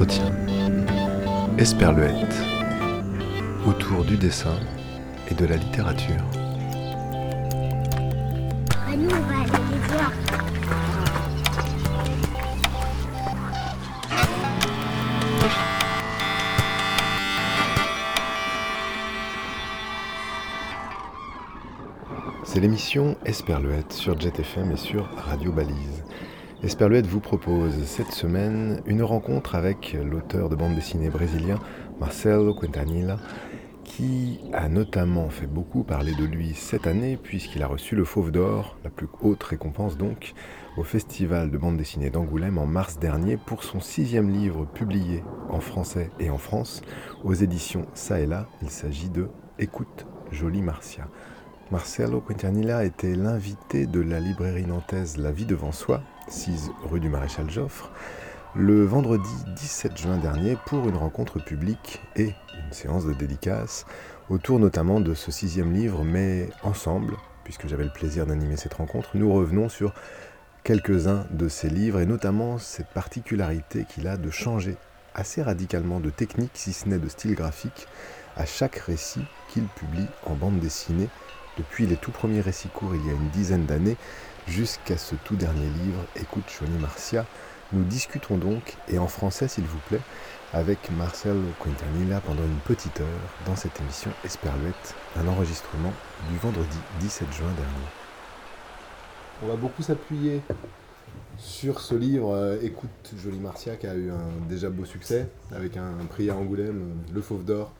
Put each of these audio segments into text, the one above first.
Entretien. Esperluette. Autour du dessin et de la littérature. C'est l'émission Esperluette sur Jet FM et sur Radio Balise. Esperluette vous propose cette semaine une rencontre avec l'auteur de bande dessinée brésilien Marcelo Quintanilla, qui a notamment fait beaucoup parler de lui cette année puisqu'il a reçu le Fauve d'Or, la plus haute récompense donc, au Festival de bande dessinée d'Angoulême en mars dernier pour son sixième livre publié en français et en France aux éditions Ça et là. Il s'agit de Écoute, jolie Marcia. Marcelo Quintanilla était l'invité de la librairie nantaise La Vie devant soi, 6 rue du Maréchal Joffre, le vendredi 17 juin dernier pour une rencontre publique et une séance de dédicace autour notamment de ce sixième livre, mais ensemble, puisque j'avais le plaisir d'animer cette rencontre, nous revenons sur quelques-uns de ses livres et notamment cette particularité qu'il a de changer assez radicalement de technique, si ce n'est de style graphique, à chaque récit qu'il publie en bande dessinée depuis les tout premiers récits courts il y a une dizaine d'années jusqu'à ce tout dernier livre, Écoute Choni Marcia. Nous discutons donc, et en français s'il vous plaît, avec Marcel Quintanilla pendant une petite heure dans cette émission Esperluette, un enregistrement du vendredi 17 juin dernier. On va beaucoup s'appuyer sur ce livre euh, Écoute Jolie Marcia qui a eu un déjà beau succès avec un prix à Angoulême, euh, Le Fauve d'Or,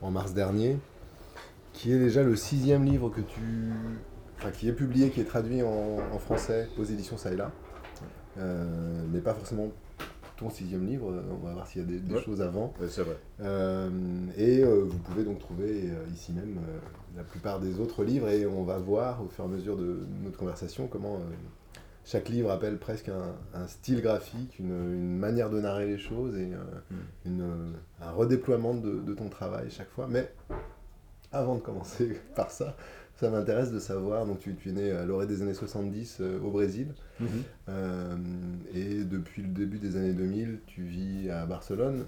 en mars dernier qui est déjà le sixième livre que tu. Enfin, qui est publié, qui est traduit en, français aux éditions Ça et là. Euh, mais pas forcément ton sixième livre, on va voir s'il y a des, choses avant. c'est vrai. Euh, et euh, vous pouvez donc trouver ici même la plupart des autres livres et on va voir au fur et à mesure de notre conversation comment chaque livre appelle presque un, style graphique, une, manière de narrer les choses et hmm. un redéploiement de, de, ton travail chaque fois. Mais avant de commencer par ça, ça m'intéresse de savoir, donc tu, es né à l'orée des années 70 euh, au Brésil, mhm. euh, et depuis le début des années 2000, tu vis à Barcelone.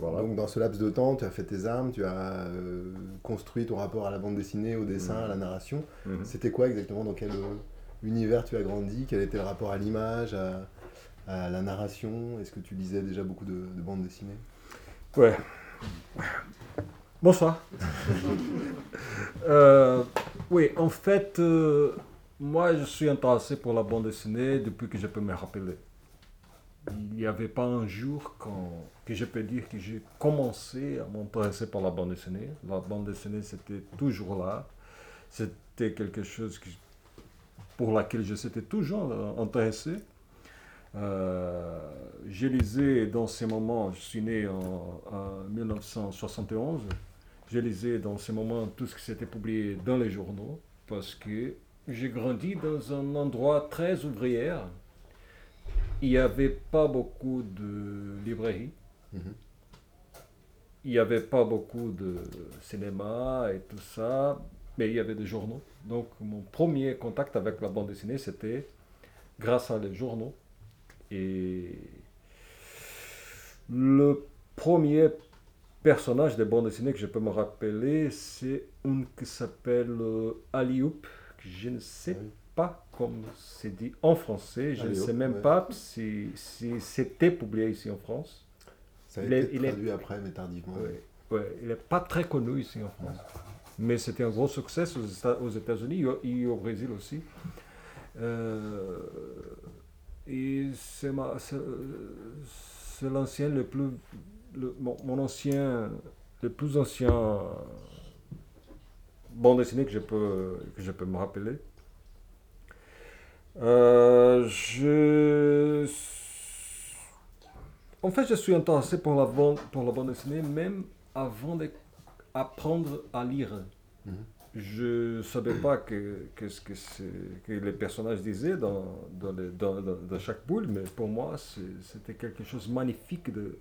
Donc dans ce laps de temps, tu as fait tes armes, tu as euh, construit ton rapport à la bande dessinée, au dessin, mhm. à la narration. Mhm. C'était quoi exactement? Dans quel univers tu as grandi? Quel était le rapport à l'image, à, la narration? Est-ce que tu lisais déjà beaucoup de, de bandes dessinées? Ouais. Bonsoir. Euh, oui, en fait, euh, moi, je suis intéressé pour la bande dessinée depuis que je peux me rappeler. Il n'y avait pas un jour quand, que je peux dire que j'ai commencé à m'intéresser par la bande dessinée. La bande dessinée, c'était toujours là. C'était quelque chose pour laquelle je s'étais toujours euh, intéressé. Euh, j'ai lisé dans ces moments, je suis né en, en 1971, j'ai lisé dans ces moments tout ce qui s'était publié dans les journaux parce que j'ai grandi dans un endroit très ouvrière. Il n'y avait pas beaucoup de librairies. Mhm. Il n'y avait pas beaucoup de cinéma et tout ça, mais il y avait des journaux. Donc mon premier contact avec la bande dessinée, c'était grâce à les journaux. Et le premier personnage de bande dessinée que je peux me rappeler, c'est un qui s'appelle euh, Alioup, que je ne sais pas comment c'est dit en français. Je ne sais même pas si, si c'était publié ici en France. Ça a il été est, traduit après, mais tardivement. Ouais, il n'est pas très connu ici en France. Mais c'était un gros succès aux États-Unis et au Brésil aussi. Euh, et c'est l'ancien le plus mon, ancien, le plus ancien bande dessinée que je peux, que je peux me rappeler. Euh, je... En fait, je suis intéressé pour la bande, pour la bande dessinée même avant d'apprendre à lire. Mhm. Je ne savais pas que, que, ce que, que, les personnages disaient dans, dans, dans, dans chaque boule, mais pour moi, c'était quelque chose de magnifique de,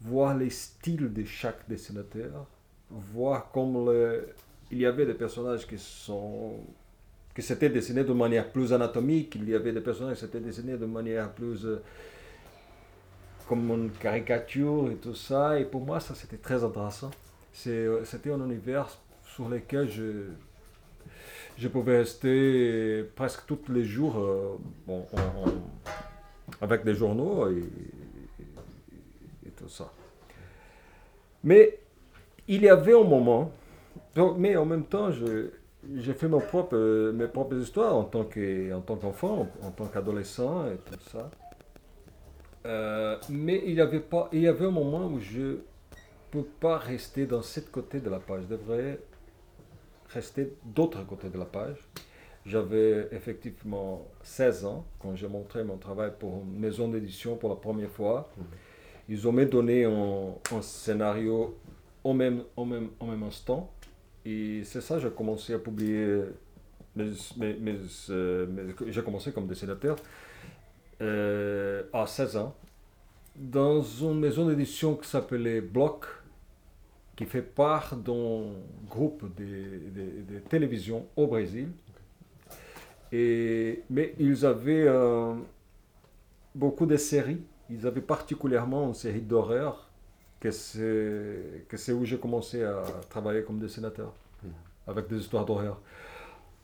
voir les styles de chaque dessinateur, voir comme il y avait des personnages qui sont que c'était dessiné de manière plus anatomique, il y avait des personnages qui étaient dessinés de manière plus euh, comme une caricature et tout ça. Et pour moi, ça c'était très intéressant. C'était un univers sur lequel je, je pouvais rester presque tous les jours avec des journaux et, ça. Mais il y avait un moment, mais en même temps, j'ai fait mon propre, mes propres histoires en tant qu'enfant, en, tant qu'adolescent et tout ça. Euh, mais il y, avait pas, il y avait un moment où je ne peux pas rester dans cette côté de la page. Je devrais rester d'autre côté de la page. J'avais effectivement 16 ans quand j'ai montré mon travail pour une maison d'édition pour la première fois. Mhm. Ils ont me donné un, un scénario au même, au même, au même instant. Et c'est ça, j'ai commencé à publier. Mes, mes, euh, j'ai commencé comme dessinateur euh, à 16 ans dans une maison d'édition qui s'appelait Block, qui fait part d'un groupe de, de, télévision au Brésil. Et, mais ils avaient euh, beaucoup de séries. Ils avaient particulièrement une série d'horreur que c'est où j'ai commencé à travailler comme dessinateur, hmm. avec des histoires d'horreur.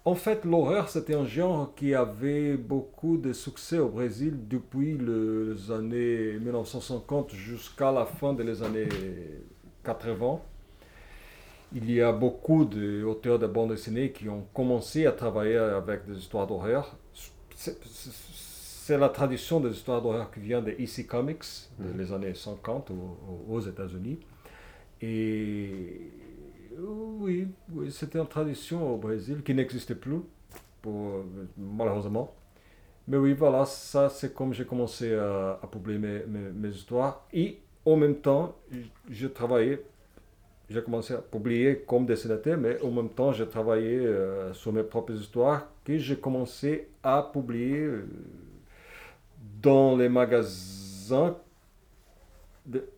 En fait, l'horreur, c'était un genre qui avait beaucoup de succès au Brésil depuis les années 1950 jusqu'à la fin des années 80. Il y a beaucoup d'auteurs de bande dessinée qui ont commencé à travailler avec des histoires d'horreur. C'est la tradition des histoires d'horreur qui vient de EC Comics, des mm. années 50 aux, États-Unis. Et oui, oui c'était une tradition au Brésil qui n'existait plus, pour, malheureusement. Mais oui, voilà, ça c'est comme j'ai commencé à, publier mes, mes, histoires. Et en même temps, je travaillais j'ai commencé à publier comme dessinateur, mais en même temps, j'ai travaillé euh, sur mes propres histoires que j'ai commencé à publier euh, dans les magasins,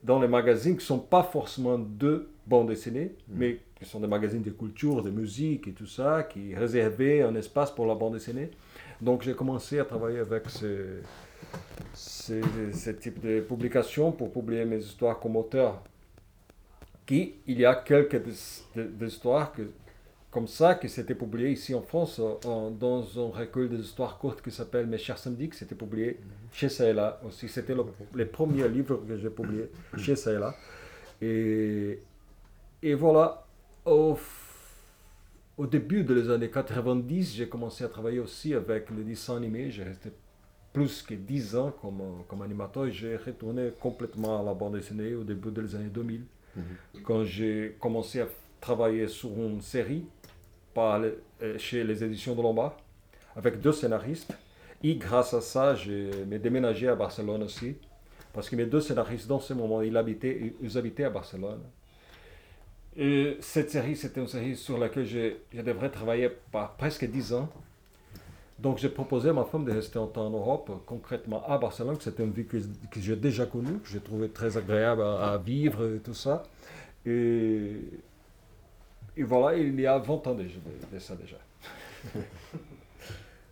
dans les magazines qui ne sont pas forcément de bande dessinée, mm. mais qui sont des magazines de culture, de musique et tout ça, qui réservaient un espace pour la bande dessinée. Donc j'ai commencé à travailler avec ce, ce, type de publication pour publier mes histoires comme auteur. Qui, il y a quelques histoires que comme ça que c'était publié ici en France dans un recueil d'histoires courtes qui s'appelle Mes chers samedis, qui s'était publié mhm. chez Saïla aussi. C'était le, les premiers livres que j'ai publiés chez Saïla. Et, et voilà, au, au début des années 90, j'ai commencé à travailler aussi avec le dessin animé. J'ai resté plus que 10 ans comme, comme animateur et j'ai retourné complètement à la bande dessinée au début des années 2000. Mhm. Quand j'ai commencé à travailler sur une série par euh, chez les éditions de Lombard avec deux scénaristes. Et grâce à ça, j'ai déménagé à Barcelone aussi. Parce que mes deux scénaristes, dans ce moment, ils habitaient, ils habitaient à Barcelone. Et cette série, c'était une série sur laquelle je, je devrais travailler par presque dix ans. Donc j'ai proposé à ma femme de rester en temps en Europe, concrètement à Barcelone, que c'était une vie que, que j'ai déjà connue, que j'ai trouvé très agréable à, à, vivre et tout ça. Et et voilà, il y a 20 ans déjà, de ça déjà.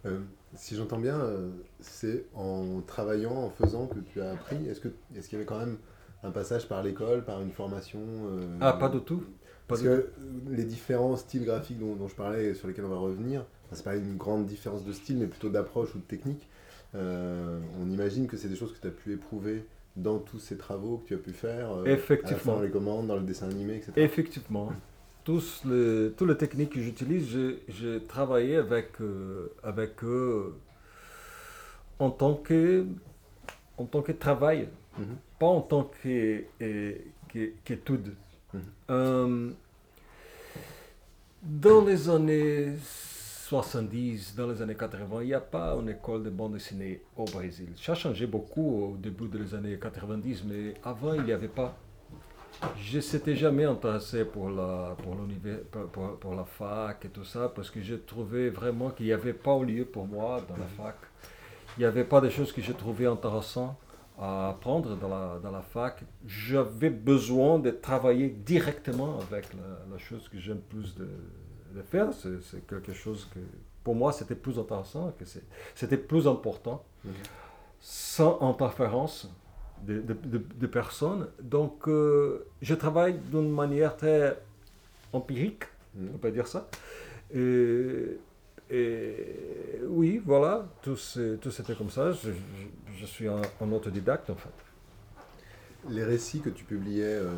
Euh, si j'entends bien, euh, c'est en travaillant, en faisant que tu as appris. Est-ce qu'il est qu'il y avait quand même un passage par l'école, par une formation euh, Ah, pas du tout. Parce que les différents styles graphiques dont, je parlais, sur lesquels on va revenir, c'est pas une grande différence de style, mais plutôt d'approche ou de technique. on imagine que c'est des choses que tu as pu éprouver dans tous ces travaux que tu as pu faire. Effectivement. dans les commandes, dans le dessin animé, etc. Effectivement tous les, toutes les techniques que j'utilise, j'ai travaillé avec, euh, avec eux en tant que, en tant que travail, mhm. pas en tant qu'étude. Mhm. Euh, dans les années 70, dans les années 80, il n'y a pas une école de bande dessinée au Brésil. Ça a changé beaucoup au début des années 90, mais avant, il n'y avait pas je ne s'étais jamais intéressé pour la, pour, pour, pour, la fac et tout ça, parce que j'ai trouvé vraiment qu'il n'y avait pas au lieu pour moi dans la fac. Il n'y avait pas des choses que j'ai trouvées intéressantes à apprendre dans la, dans la fac. J'avais besoin de travailler directement avec la, chose que j'aime plus de, de faire. C'est quelque chose que, pour moi, c'était plus intéressant, que c'était plus important. Mhm. Sans interférence de, personnes. Donc, euh, je travaille d'une manière très empirique, mm. on peut dire ça. Et, oui, voilà, tout, c'était comme ça. Je, suis un, autodidacte, en fait. Les récits que tu publiais, euh,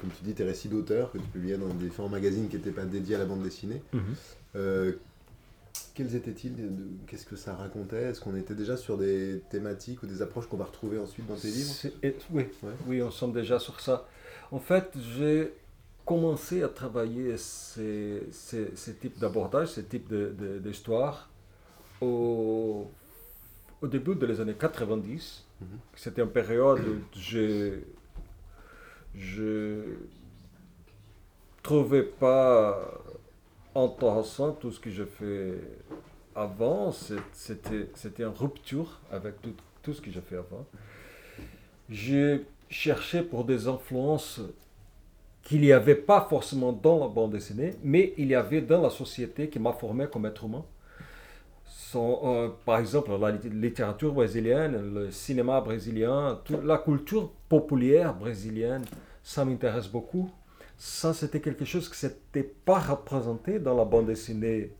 comme tu dis, tes récits d'auteur que tu publiais dans différents magazines qui n'étaient pas dédiés à la bande dessinée, mm-hmm. euh, quels étaient-ils Qu'est-ce que ça racontait? Est-ce qu'on était déjà sur des thématiques ou des approches qu'on va retrouver ensuite dans tes livres? Oui, oui, on sommes déjà sur ça. En fait, j'ai commencé à travailler ces, ces, types d'abordages, ces types d'histoires de, au, au, début des années 90. Mhm. C'était une période où je je trouvais pas intéressant tout ce que je fais avant. C'était une rupture avec tout, ce que j'ai fait avant. J'ai cherché pour des influences qu'il n'y avait pas forcément dans la bande dessinée, mais il y avait dans la société qui m'a formé comme être humain. Euh, par exemple, la littérature brésilienne, le cinéma brésilien, la culture populaire brésilienne, ça m'intéresse beaucoup ça c'était quelque chose qui s'était pas représenté dans la bande dessinée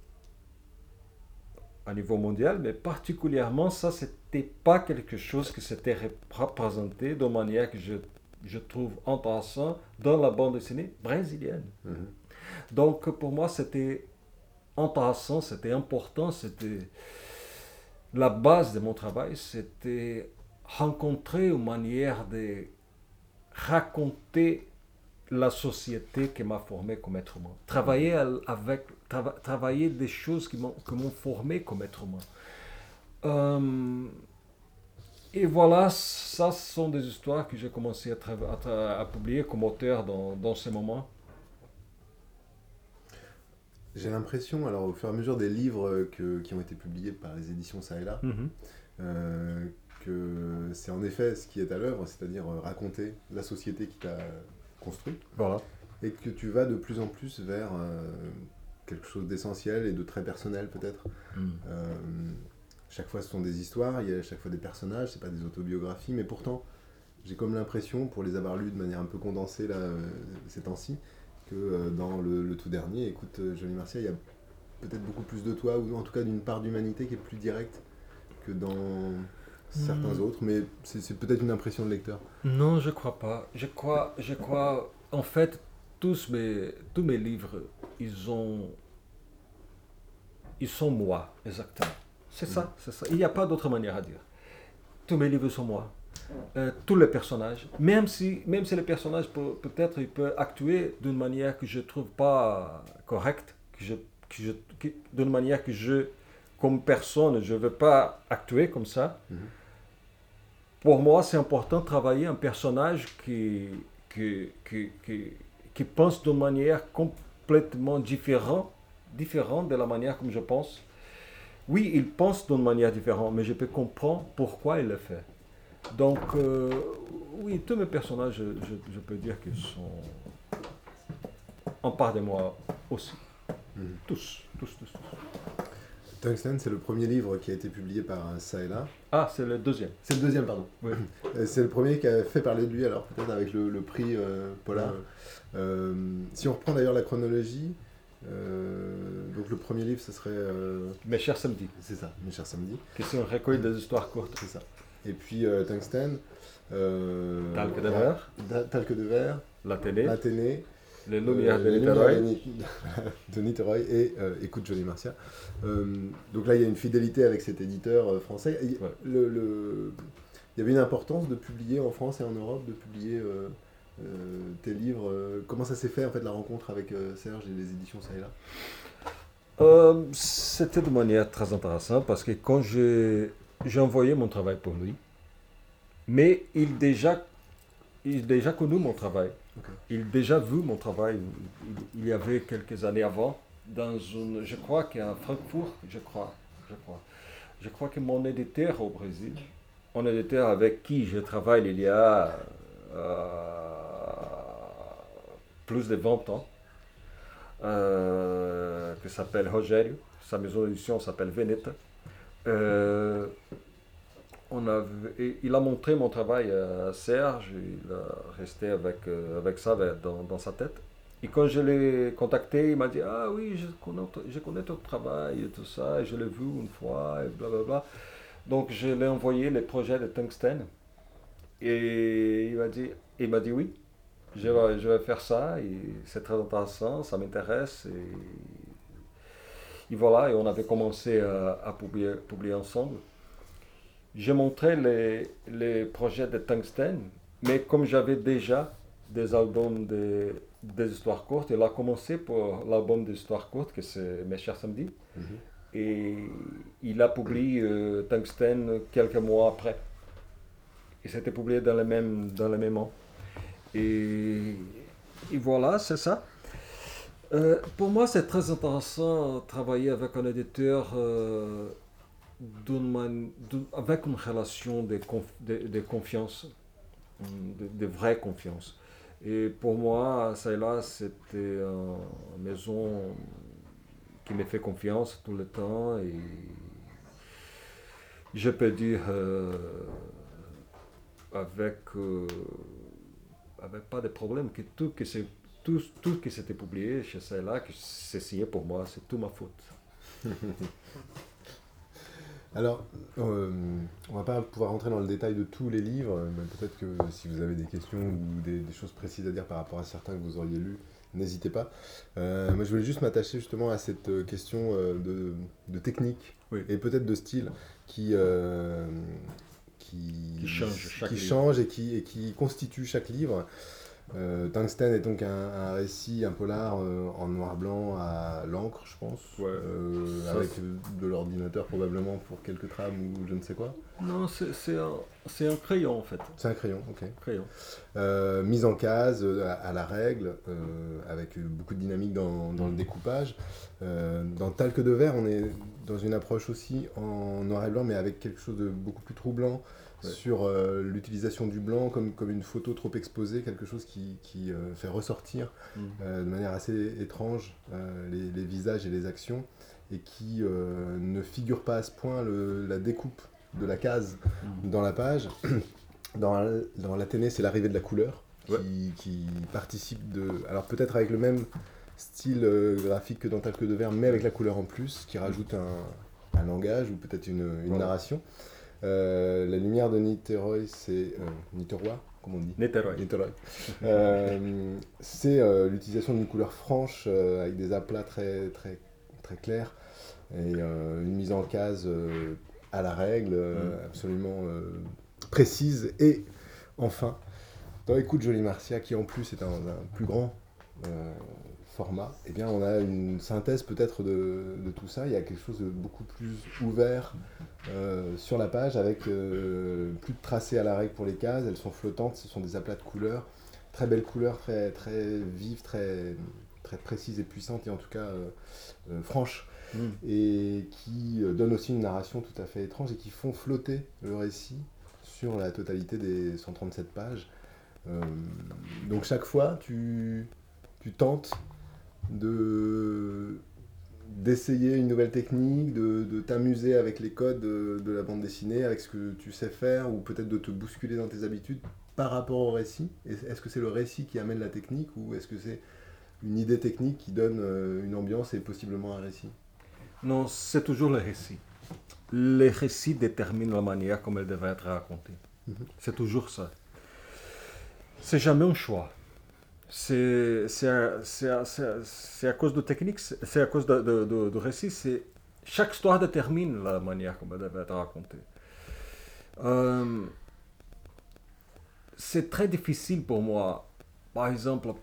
à niveau mondial, mais particulièrement ça c'était pas quelque chose qui s'était représenté de manière que je, je trouve intéressant dans la bande dessinée brésilienne. Mhm. Donc pour moi c'était intéressant, c'était important, c'était la base de mon travail, c'était rencontrer une manière de raconter la société qui m'a formé comme être humain. Travailler avec, travailler des choses qui m'ont formé comme être humain. Euh, et voilà, ça ce sont des histoires que j'ai commencé à, à, publier comme auteur dans, dans ces moments. J'ai l'impression, alors au fur et à mesure des livres que, qui ont été publiés par les éditions ça et là, mhm. euh, que c'est en effet ce qui est à l'œuvre, c'est-à-dire raconter la société qui t'a construit. Voilà. Et que tu vas de plus en plus vers euh, quelque chose d'essentiel et de très personnel peut-être. Hmm. Euh, chaque fois ce sont des histoires, il y a chaque fois des personnages, c'est pas des autobiographies, mais pourtant j'ai comme l'impression, pour les avoir lus de manière un peu condensée là, euh, ces temps-ci, que dans le, tout dernier, écoute, Johnny Marcia, il y a peut-être beaucoup plus de toi, ou en tout cas d'une part d'humanité qui est plus directe que dans certains hmm. autres, mais c'est peut-être une impression de lecteur. Non, je crois pas. Je crois, je crois, en fait, tous mes, tous mes livres, ils ont, ils sont moi, exactement. C'est ça, hmm. c'est ça. Il n'y a pas d'autre manière à dire. Tous mes livres sont moi. Euh, tous les personnages, même si, même si les personnages peut-être ils peuvent actuer d'une manière que je trouve pas correcte, que je, que je d'une manière que je, comme personne, je veux pas actuer comme ça. Hmm pour moi, c'est important de travailler un personnage qui, qui, qui, qui, pense d'une manière complètement différente, différente de la manière comme je pense. Oui, il pense d'une manière différente, mais je peux comprendre pourquoi il le fait. Donc, euh, oui, tous mes personnages, je, je, peux dire qu'ils sont en part de moi aussi. Mhm. Tous, tous, tous, tous. Tungsten, c'est le premier livre qui a été publié par Saela. Ah, c'est le deuxième. C'est le deuxième, pardon. Euh, c'est le premier qui a fait parler de lui, alors peut-être avec le, prix euh, Polar. Euh, si on reprend d'ailleurs la chronologie, donc le premier livre, ce serait. Mes chers samedis. C'est ça, Mes chers samedis. Qui sont recueil des histoires courtes. C'est ça. Et puis Tungsten. Talc de verre. Talc de verre. La télé. La télé. Les Lumières de Niterói. de Niterói et Écoute Jolie Marcia. Euh, donc là, il y a une fidélité avec cet éditeur euh, français. Il, le, il y avait une importance de publier en France et en Europe, de publier euh, tes livres. comment ça s'est fait en fait la rencontre avec Serge et les éditions ça et là C'était de manière très intéressante parce que quand j'ai envoyé mon travail pour lui, mais il déjà il déjà connu mon travail. Il déjà vu mon travail. il, y avait quelques années avant dans une, je crois qu'à Francfort, je crois, je crois, je crois que mon éditeur au Brésil, mon éditeur avec qui je travaille il y a euh, plus de 20 ans, euh, qui s'appelle Rogério, sa maison d'édition s'appelle Veneta. Euh, il a montré mon travail à Serge, il a resté avec, euh, avec ça dans, dans, sa tête. Et quand je l'ai contacté, il m'a dit Ah oui, je connais, je connais ton travail et tout ça, et je l'ai vu une fois, et blablabla. Donc je lui ai envoyé les projets de tungstène. Et il m'a dit, il m'a dit oui, je vais, je vais faire ça, et c'est très intéressant, ça m'intéresse. Et, et, voilà, et on avait commencé à, à publier, publier ensemble. J'ai montré les, les projets de tungstène, mais comme j'avais déjà des albums de, des histoires courtes, il a commencé pour l'album des histoires courtes, que c'est Mes chers samedis. Mhm. Et il a publié euh, Tungsten quelques mois après. Et c'était publié dans le même, dans le même an. Et, et voilà, c'est ça. Euh, pour moi, c'est très intéressant de travailler avec un éditeur euh, avec une relation de, de, confiance, de, de, vraie confiance. Et pour moi, celle-là, c'était une maison qui me fait confiance tout le temps et je peux dire euh, avec, euh, avec pas de problème que tout que c'est tout, tout qui s'était publié chez celle-là, que c'est signé pour moi, c'est tout ma faute. Alors, euh, on va pas pouvoir rentrer dans le détail de tous les livres, mais peut-être que si vous avez des questions ou des, des, choses précises à dire par rapport à certains que vous auriez lus, n'hésitez pas. Euh, moi, je voulais juste m'attacher justement à cette euh, question euh, de, de, technique et peut-être de style qui, qui, qui, change, qui change et, qui, et qui constitue chaque livre. Euh, Tungsten est donc un, récit, un polar euh, en noir-blanc à l'encre, je pense, euh, avec de l'ordinateur probablement pour quelques trames ou je ne sais quoi. Non, c'est un, un, crayon en fait. C'est un crayon, ok. Crayon. mise en case à, la règle, avec beaucoup de dynamique dans, dans le découpage. dans Talc de verre, on est dans une approche aussi en noir et blanc, mais avec quelque chose de beaucoup plus troublant sur euh, l'utilisation du blanc comme, comme une photo trop exposée, quelque chose qui, qui euh, fait ressortir mm. euh, de manière assez étrange les, les, visages et les actions, et qui ne figure pas à ce point le, la découpe de la case mm. dans la page. Dans, dans l'Athénée, c'est l'arrivée de la couleur qui, qui, participe de... Alors peut-être avec le même style graphique que dans Talque de Verre, mais avec la couleur en plus, qui rajoute un, un langage ou peut-être une, une narration. Euh, la lumière de Niterói, c'est. Euh, Niterói, comme on dit? Niterói. Euh, c'est l'utilisation d'une couleur franche avec des aplats très, très, très clairs et une mise en case à la règle, mm. absolument précise. Et enfin, dans Écoute Jolie Marcia, qui en plus est un, un plus grand format, eh bien, on a une synthèse peut-être de, tout ça. Il y a quelque chose de beaucoup plus ouvert euh, sur la page, avec euh, plus de tracés à la règle pour les cases. Elles sont flottantes, ce sont des aplats de couleurs, très belles couleurs, très, très vives, très, très précises et puissantes, et en tout cas euh, franches, mm. et qui donnent aussi une narration tout à fait étrange et qui font flotter le récit sur la totalité des 137 pages. donc chaque fois, tu, tu tentes de d'essayer une nouvelle technique, de, de t'amuser avec les codes de, de, la bande dessinée, avec ce que tu sais faire, ou peut-être de te bousculer dans tes habitudes par rapport au récit Est-ce que c'est le récit qui amène la technique, ou est-ce que c'est une idée technique qui donne euh, une ambiance et possiblement un récit? Non, c'est toujours le récit. Le récit détermine la manière comme elle devrait être racontée. Mhm. C'est toujours ça. C'est jamais un choix c'est à, cause de technique, c'est à cause de, de, de, récit. Chaque histoire détermine la manière comme elle doit être racontée. Euh, c'est très difficile pour moi, par exemple,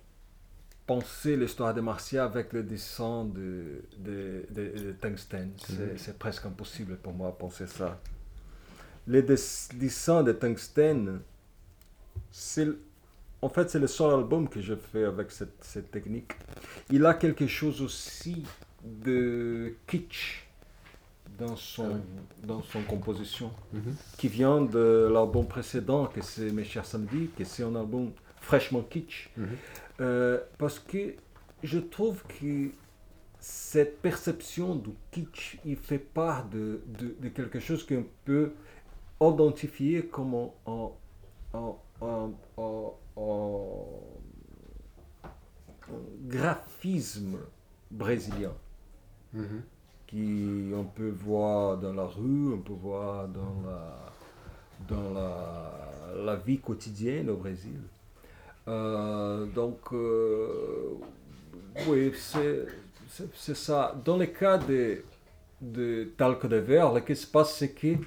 penser l'histoire de Marcia avec le dessin de, de, de, Tungsten. Mhm. C'est presque impossible pour moi de penser ça. Les dessins de Tungsten, c'est en fait, c'est le seul album que je fais avec cette, cette, technique. Il a quelque chose aussi de kitsch dans son, ah dans son composition, mhm. qui vient de l'album précédent, que c'est Mes chers samedis, que c'est un album fraîchement kitsch. Mhm. Euh, parce que je trouve que cette perception du kitsch, il fait part de, de, de quelque chose qu'on peut identifié comme un, un, un, un graphisme brésilien Mhm. qui on peut voir dans la rue, on peut voir dans la, dans la, la vie quotidienne au Brésil. Euh, donc, euh, oui, c'est ça. Dans le cas de, de talc de verre, ce qui se passe, c'est qu'il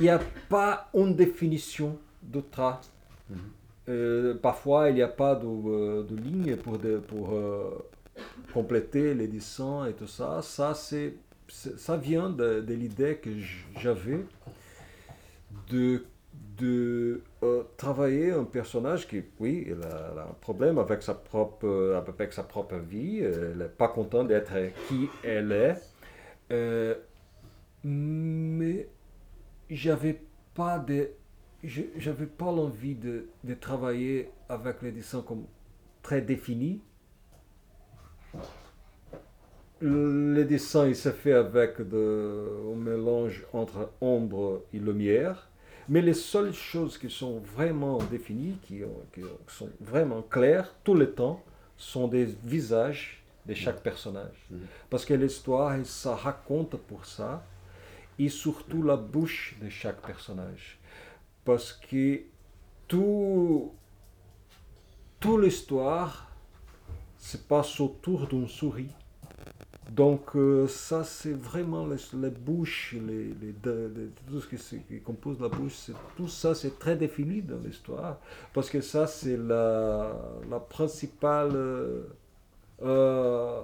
n'y a pas une définition de trait. Mhm. Euh, parfois, il n'y a pas de, euh, de ligne pour, pour euh, compléter les dessins et tout ça. Ça, c'est, ça vient de, de l'idée que j'avais de, de travailler un personnage qui, oui, il a, un problème avec sa propre, avec sa propre vie. Elle n'est pas contente d'être qui elle est. Mais j'avais pas de je j'avais pas l'envie de, de travailler avec les dessins comme très définis. Le dessin, il se fait avec de, un mélange entre ombre et lumière. Mais les seules choses qui sont vraiment définies, qui, qui sont vraiment claires tout le temps, sont des visages de chaque personnage. Mhm. Parce que l'histoire, ça raconte pour ça, et surtout la bouche de chaque personnage. Parce que tout, toute l'histoire se passe autour d'une souris. Donc euh, ça, c'est vraiment les, les bouches, les, les- tout ce qui, qui compose la bouche, tout ça, c'est très défini dans l'histoire. Parce que ça, c'est la, la principale... euh, euh,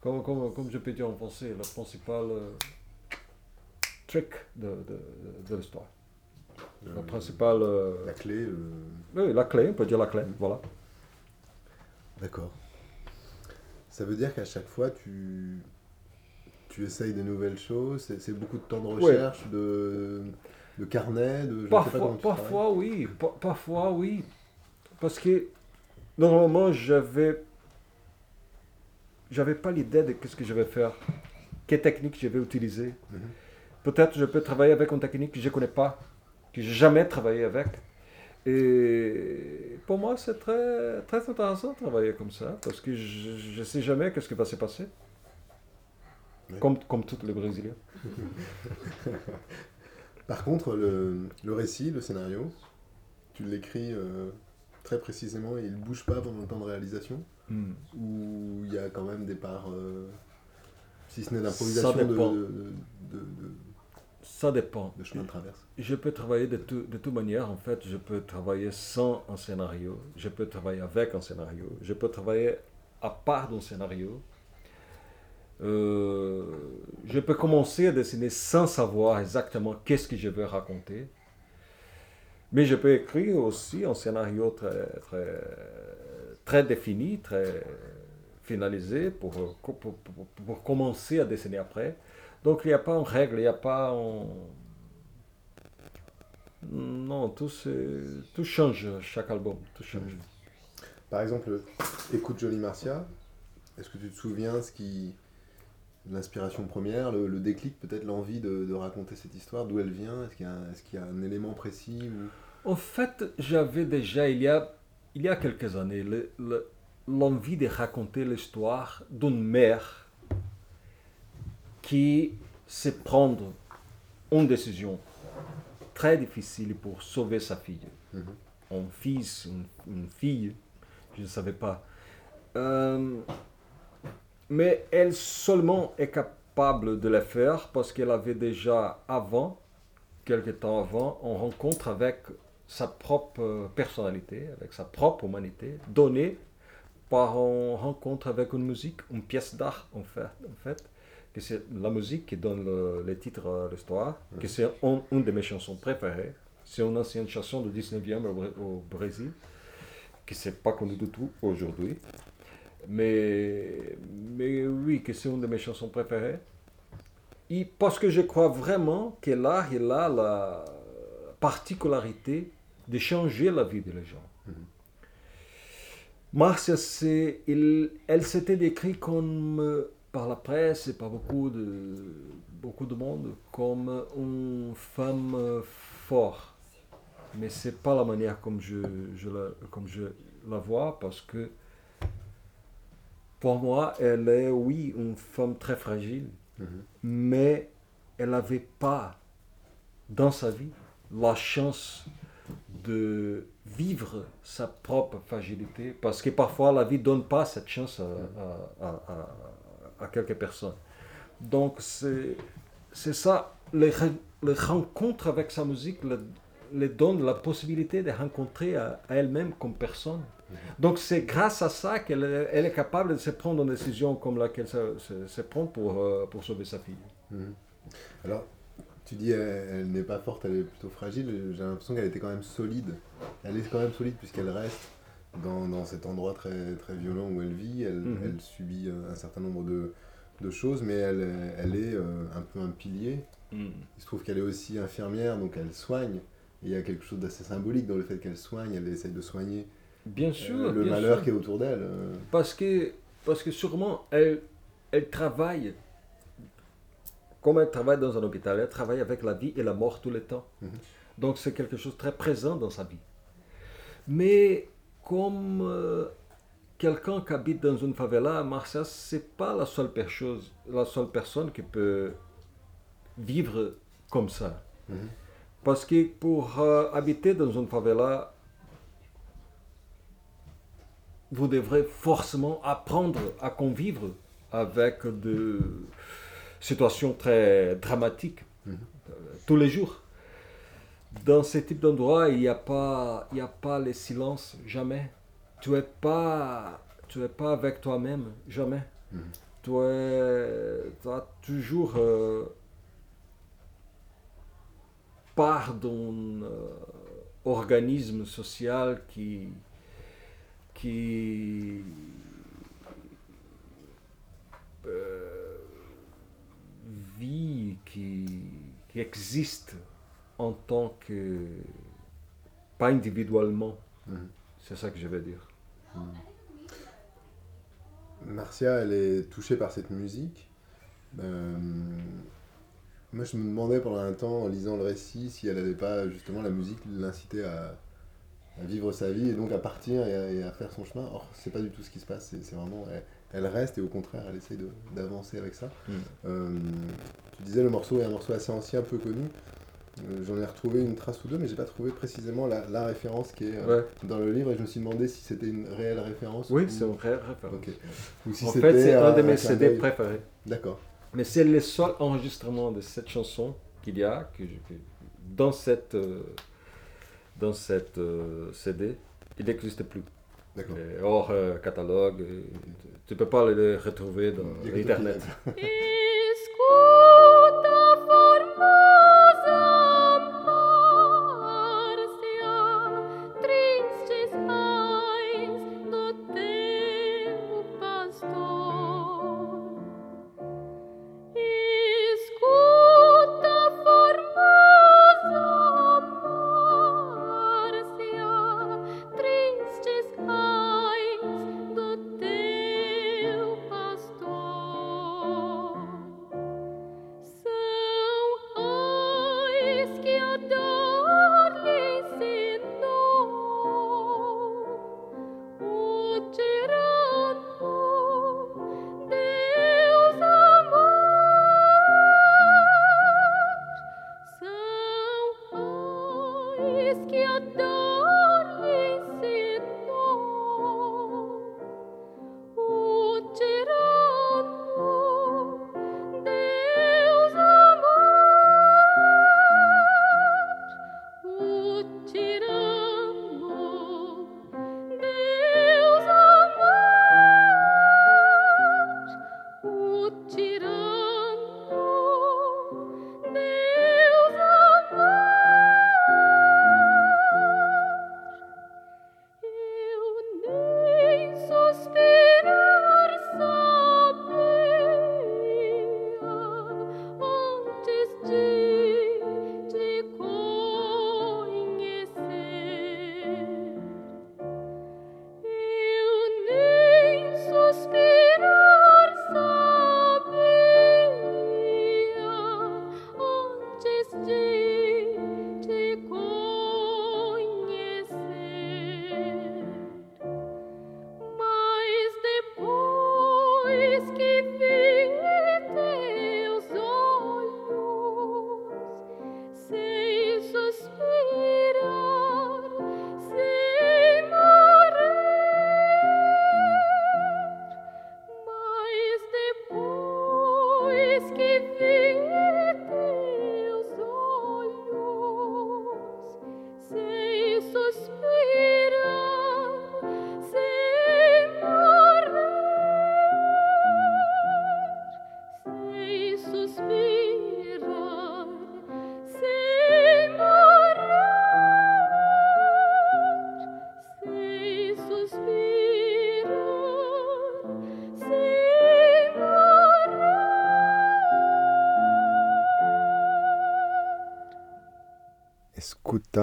comment, comment, comment je peux dire en français, la principale euh, trick de, de, de l'histoire. La principale... euh, La clé, oui, la clé, on peut dire la clé, voilà. D'accord. Ça veut dire qu'à chaque fois, tu, tu essayes de nouvelles choses. C'est beaucoup de temps de recherche, de, de carnet, de. Je sais pas Parfois, parfois oui, pa- parfois oui. Parce que normalement, j'avais j'avais pas l'idée de ce que je vais faire, quelle technique je vais utiliser. Mhm. Peut-être je peux travailler avec une technique que je ne connais pas, que j'ai jamais travaillé avec. Et pour moi, c'est très, très intéressant de travailler comme ça, parce que je ne sais jamais qu'est-ce qui va se passer. Ouais. Comme, comme tous les Brésiliens. Par contre, le, le récit, le scénario, tu l'écris euh, très précisément et il ne bouge pas pendant le temps de réalisation? Hmm. Ou il y a quand même des parts, euh, si ce n'est d'improvisation, de, dépend. de, de, de- Ça dépend. de chemin de traverse Je peux travailler de, tout- de toute manière. En fait, je peux travailler sans un scénario. Je peux travailler avec un scénario. Je peux travailler à part d'un scénario. Euh, je peux commencer à dessiner sans savoir exactement qu'est-ce que je veux raconter. Mais je peux écrire aussi un scénario très, très, très défini, très finalisé pour, pour, pour- pour commencer à dessiner après. Donc il n'y a pas une règle, il n'y a pas un... Non, tout, tout change, chaque album, tout change. Par exemple, écoute Johnny Marcia, est-ce que tu te souviens ce qui. L'inspiration première, le, le déclic, peut-être l'envie de, de raconter cette histoire, d'où elle vient? Est-ce qu'il y, a un- est-ce qu'il y a un élément précis ou... En fait, j'avais déjà, il y a, il y a quelques années, le- le- l'envie de raconter l'histoire d'une mère qui se prend une décision très difficile pour sauver sa fille. Mhm. Un fils, une, une fille, je ne savais pas. Euh, mais elle seulement est capable de le faire parce qu'elle avait déjà avant, quelque temps avant, une rencontre avec sa propre personnalité, avec sa propre humanité, donnée par une rencontre avec une musique, une pièce d'art en fait, en fait que c'est la musique qui donne le, le titre à l'histoire, que c'est un- une de mes chansons préférées. C'est une ancienne chanson du 19e au, Br- au Brésil, qui n'est pas connue du tout aujourd'hui. Mais, mais oui, que c'est une de mes chansons préférées. Et parce que je crois vraiment que l'art, il a la particularité de changer la vie des gens. Marcia, c'est- il- elle s'était décrite comme, par la presse et par beaucoup de, beaucoup de monde comme une femme forte. Mais c'est pas la manière comme je, je la, comme je la vois parce que pour moi, elle est, oui, une femme très fragile, Mhm. mais elle n'avait pas dans sa vie la chance de vivre sa propre fragilité, parce que parfois la vie ne donne pas cette chance à, à- à- à- quelques personnes. Donc c'est c'est ça, les, re- les rencontres avec sa musique le, les donnent la possibilité de rencontrer à, à elle-même comme personne. Donc c'est grâce à ça qu'elle est- capable de se prendre une décision comme laquelle se, se, se prend pour, euh, pour sauver sa fille. Mhm. Alors, tu dis elle, elle n'est pas forte, elle est plutôt fragile. J'ai l'impression qu'elle était quand même solide. Elle est quand même solide puisqu'elle reste dans, dans cet endroit très, très violent où elle vit. Elle, Mhm. elle subit euh, un certain nombre de, de choses, mais elle, est- elle est euh, un peu un pilier. Il se trouve qu'elle est aussi infirmière, donc elle soigne. Et il y a quelque chose d'assez symbolique dans le fait qu'elle soigne, elle essaye de soigner Bien euh, sûr, le bien malheur sûr. qui est autour d'elle. Parce que, parce que sûrement, elle, elle travaille, comme elle travaille dans un hôpital, elle travaille avec la vie et la mort tout le temps. Mhm. Donc c'est quelque chose de très présent dans sa vie. Mais comme euh, quelqu'un qui habite dans une favela, Marcia, c'est pas la seule, chose- la seule personne qui peut vivre comme ça. Mhm. Parce que pour euh, habiter dans une favela, vous devrez forcément apprendre à convivre avec des situations très dramatiques Mhm. euh, tous les jours. Dans ce type d'endroit, il n'y a pas, il y a pas le silence, jamais. Tu es pas, tu es pas avec toi-même, jamais. Mhm. Tu es, tu as toujours euh, part d'un euh, organisme social qui, qui euh, vit, qui, qui existe en tant que pas individuellement. Mhm. C'est ça que je veux dire. Marcia, elle est touchée par cette musique. Euh, moi, je me demandais pendant un temps, en lisant le récit, si elle n'avait pas justement la musique l'inciter à, à vivre sa vie et donc à partir et à, et à faire son chemin. Or, c'est pas du tout ce qui se passe. C'est vraiment, elle, elle reste et au contraire, elle essaye d'avancer avec ça. Mm. Euh, tu disais le morceau est un morceau assez ancien, peu connu. Euh, J'en ai retrouvé une trace ou deux, mais j'ai pas trouvé précisément la, la référence qui est euh, Ouais. dans le livre et je me suis demandé si c'était une réelle référence. Oui, ou- c'est une vraie référence. Ok. Ou si en fait, c'est un de mes CD préférés. D'accord. Mais c'est le seul enregistrement de cette chanson qu'il y a que je- que- dans cette, euh, dans cette euh, CD. Il n'existe plus. D'accord. Hors euh, catalogue. Tu ne peux pas le retrouver dans Il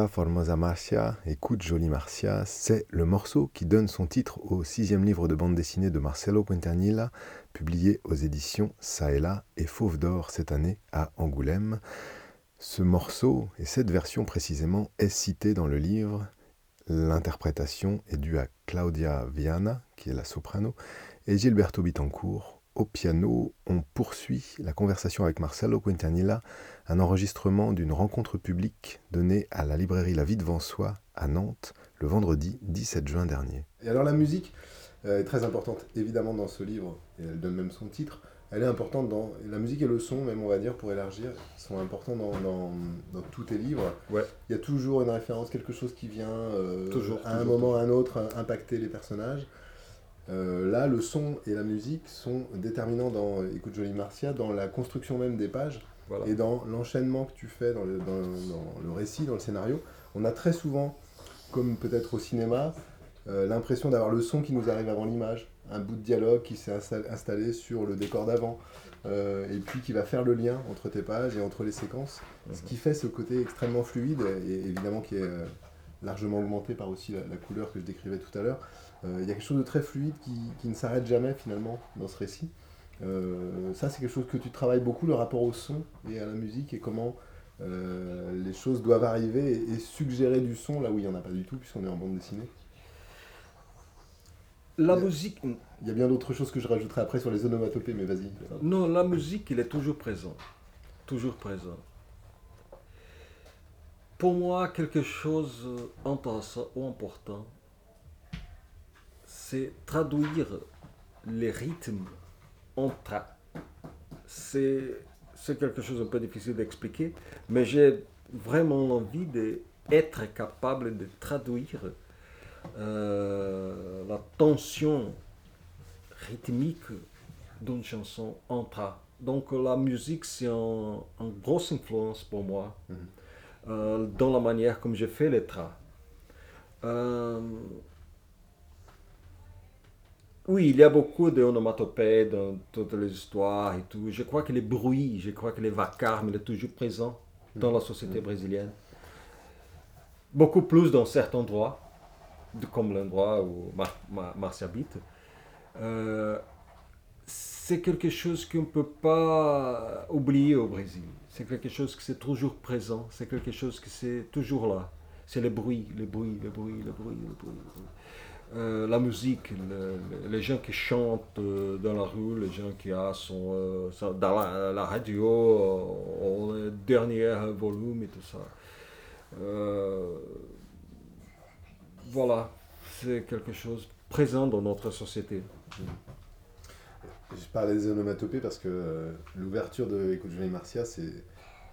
Formosa Marcia, écoute Jolie Marcia, c'est le morceau qui donne son titre au sixième livre de bande dessinée de Marcelo Quintanilla, publié aux éditions Saela et Fauve d'Or cette année à Angoulême. Ce morceau, et cette version précisément, est cité dans le livre. L'interprétation est due à Claudia Viana, qui est la soprano, et Gilberto Bitancourt. Au piano, on poursuit la conversation avec Marcelo Quintanilla, un enregistrement d'une rencontre publique donnée à la librairie La Vie devant soi à Nantes le vendredi 17 juin dernier. Et alors la musique euh, est très importante évidemment dans ce livre, et elle donne même son titre. Elle est importante dans... La musique et le son, même on va dire, pour élargir, sont importants dans, dans- dans tous tes livres. Ouais. Il y a toujours une référence, quelque chose qui vient euh, Toujours, à un toujours, moment ou à un autre impacter les personnages. Euh, là, le son et la musique sont déterminants dans Écoute Jolie Marcia, dans la construction même des pages Voilà. et dans l'enchaînement que tu fais dans le, dans- dans le récit, dans le scénario. On a très souvent, comme peut-être au cinéma, euh, l'impression d'avoir le son qui nous arrive avant l'image, un bout de dialogue qui s'est insta- installé sur le décor d'avant, euh, et puis qui va faire le lien entre tes pages et entre les séquences, ce qui fait ce côté extrêmement fluide, et, et évidemment qui est largement augmenté par aussi la, la couleur que je décrivais tout à l'heure. Euh, Il y a quelque chose de très fluide qui, qui ne s'arrête jamais finalement dans ce récit. Euh, ça, c'est quelque chose que tu travailles beaucoup, le rapport au son et à la musique, et comment euh, les choses doivent arriver et, et suggérer du son là où il n'y en a pas du tout, puisqu'on est en bande dessinée. La musique, Il y a bien d'autres choses que je rajouterai après sur les onomatopées, mais vas-y. non, la musique, il est toujours présent. Toujours présent. Pour moi, quelque chose ou important, c'est traduire les rythmes en tra. C'est c'est quelque chose un peu difficile d'expliquer, mais j'ai vraiment envie d'être capable de traduire euh, la tension rythmique d'une chanson en tra. Donc la musique, c'est un- une grosse influence pour moi Mhm. euh, dans la manière comme je fais les tra. Euh, oui, il y a beaucoup d'onomatopées dans toutes les histoires et tout. Je crois que les bruits, je crois que les vacarmes, il est toujours présent dans la société brésilienne. Beaucoup plus dans certains endroits, comme l'endroit où Mar habite. Euh, c'est quelque chose qu'on ne peut pas oublier au Brésil. C'est quelque chose qui est toujours présent, c'est quelque chose qui c'est toujours là. C'est le bruit, le bruit, le bruit, le bruit, le bruit. le bruit. Euh, la musique, le- le- les gens qui chantent euh, dans la rue, les gens qui sont, euh, dans la, radio, au dernier volume et tout ça. Voilà, c'est quelque chose présent dans notre société. Je parlais des onomatopées parce que l'ouverture de Écoute Jolie Marcia, c'est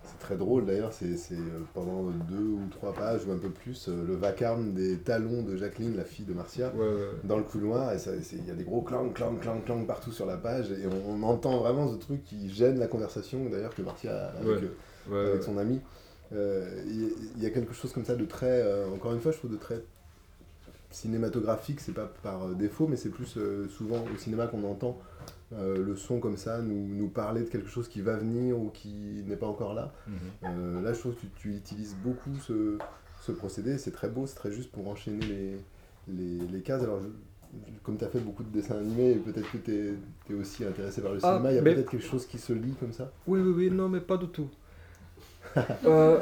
c'est très drôle d'ailleurs. C'est c'est, euh, pendant deux ou trois pages ou un peu plus euh, le vacarme des talons de Jacqueline, la fille de Marcia. Ouais, ouais. dans le couloir et ça- c'est- il y a des gros clang clang clang clang partout sur la page et on, on entend vraiment ce truc qui gêne la conversation d'ailleurs que Martia a avec, euh, avec son ami Euh, il y- a quelque chose comme ça de très euh, encore une fois je trouve de très cinématographique c'est pas par euh, défaut mais c'est plus euh, souvent au cinéma qu'on entend euh, le son comme ça nous, nous parler de quelque chose qui va venir ou qui n'est pas encore là euh, là, je trouve que tu, tu utilises beaucoup ce, ce procédé. C'est très beau, c'est très juste pour enchaîner les, les, les cases. Alors, je- comme tu as fait beaucoup de dessins animés, et peut-être que tu es, aussi intéressé par le Ah, cinéma, il y a peut-être quelque chose qui se lit comme ça? Oui, oui, oui, non, mais pas du tout. Euh,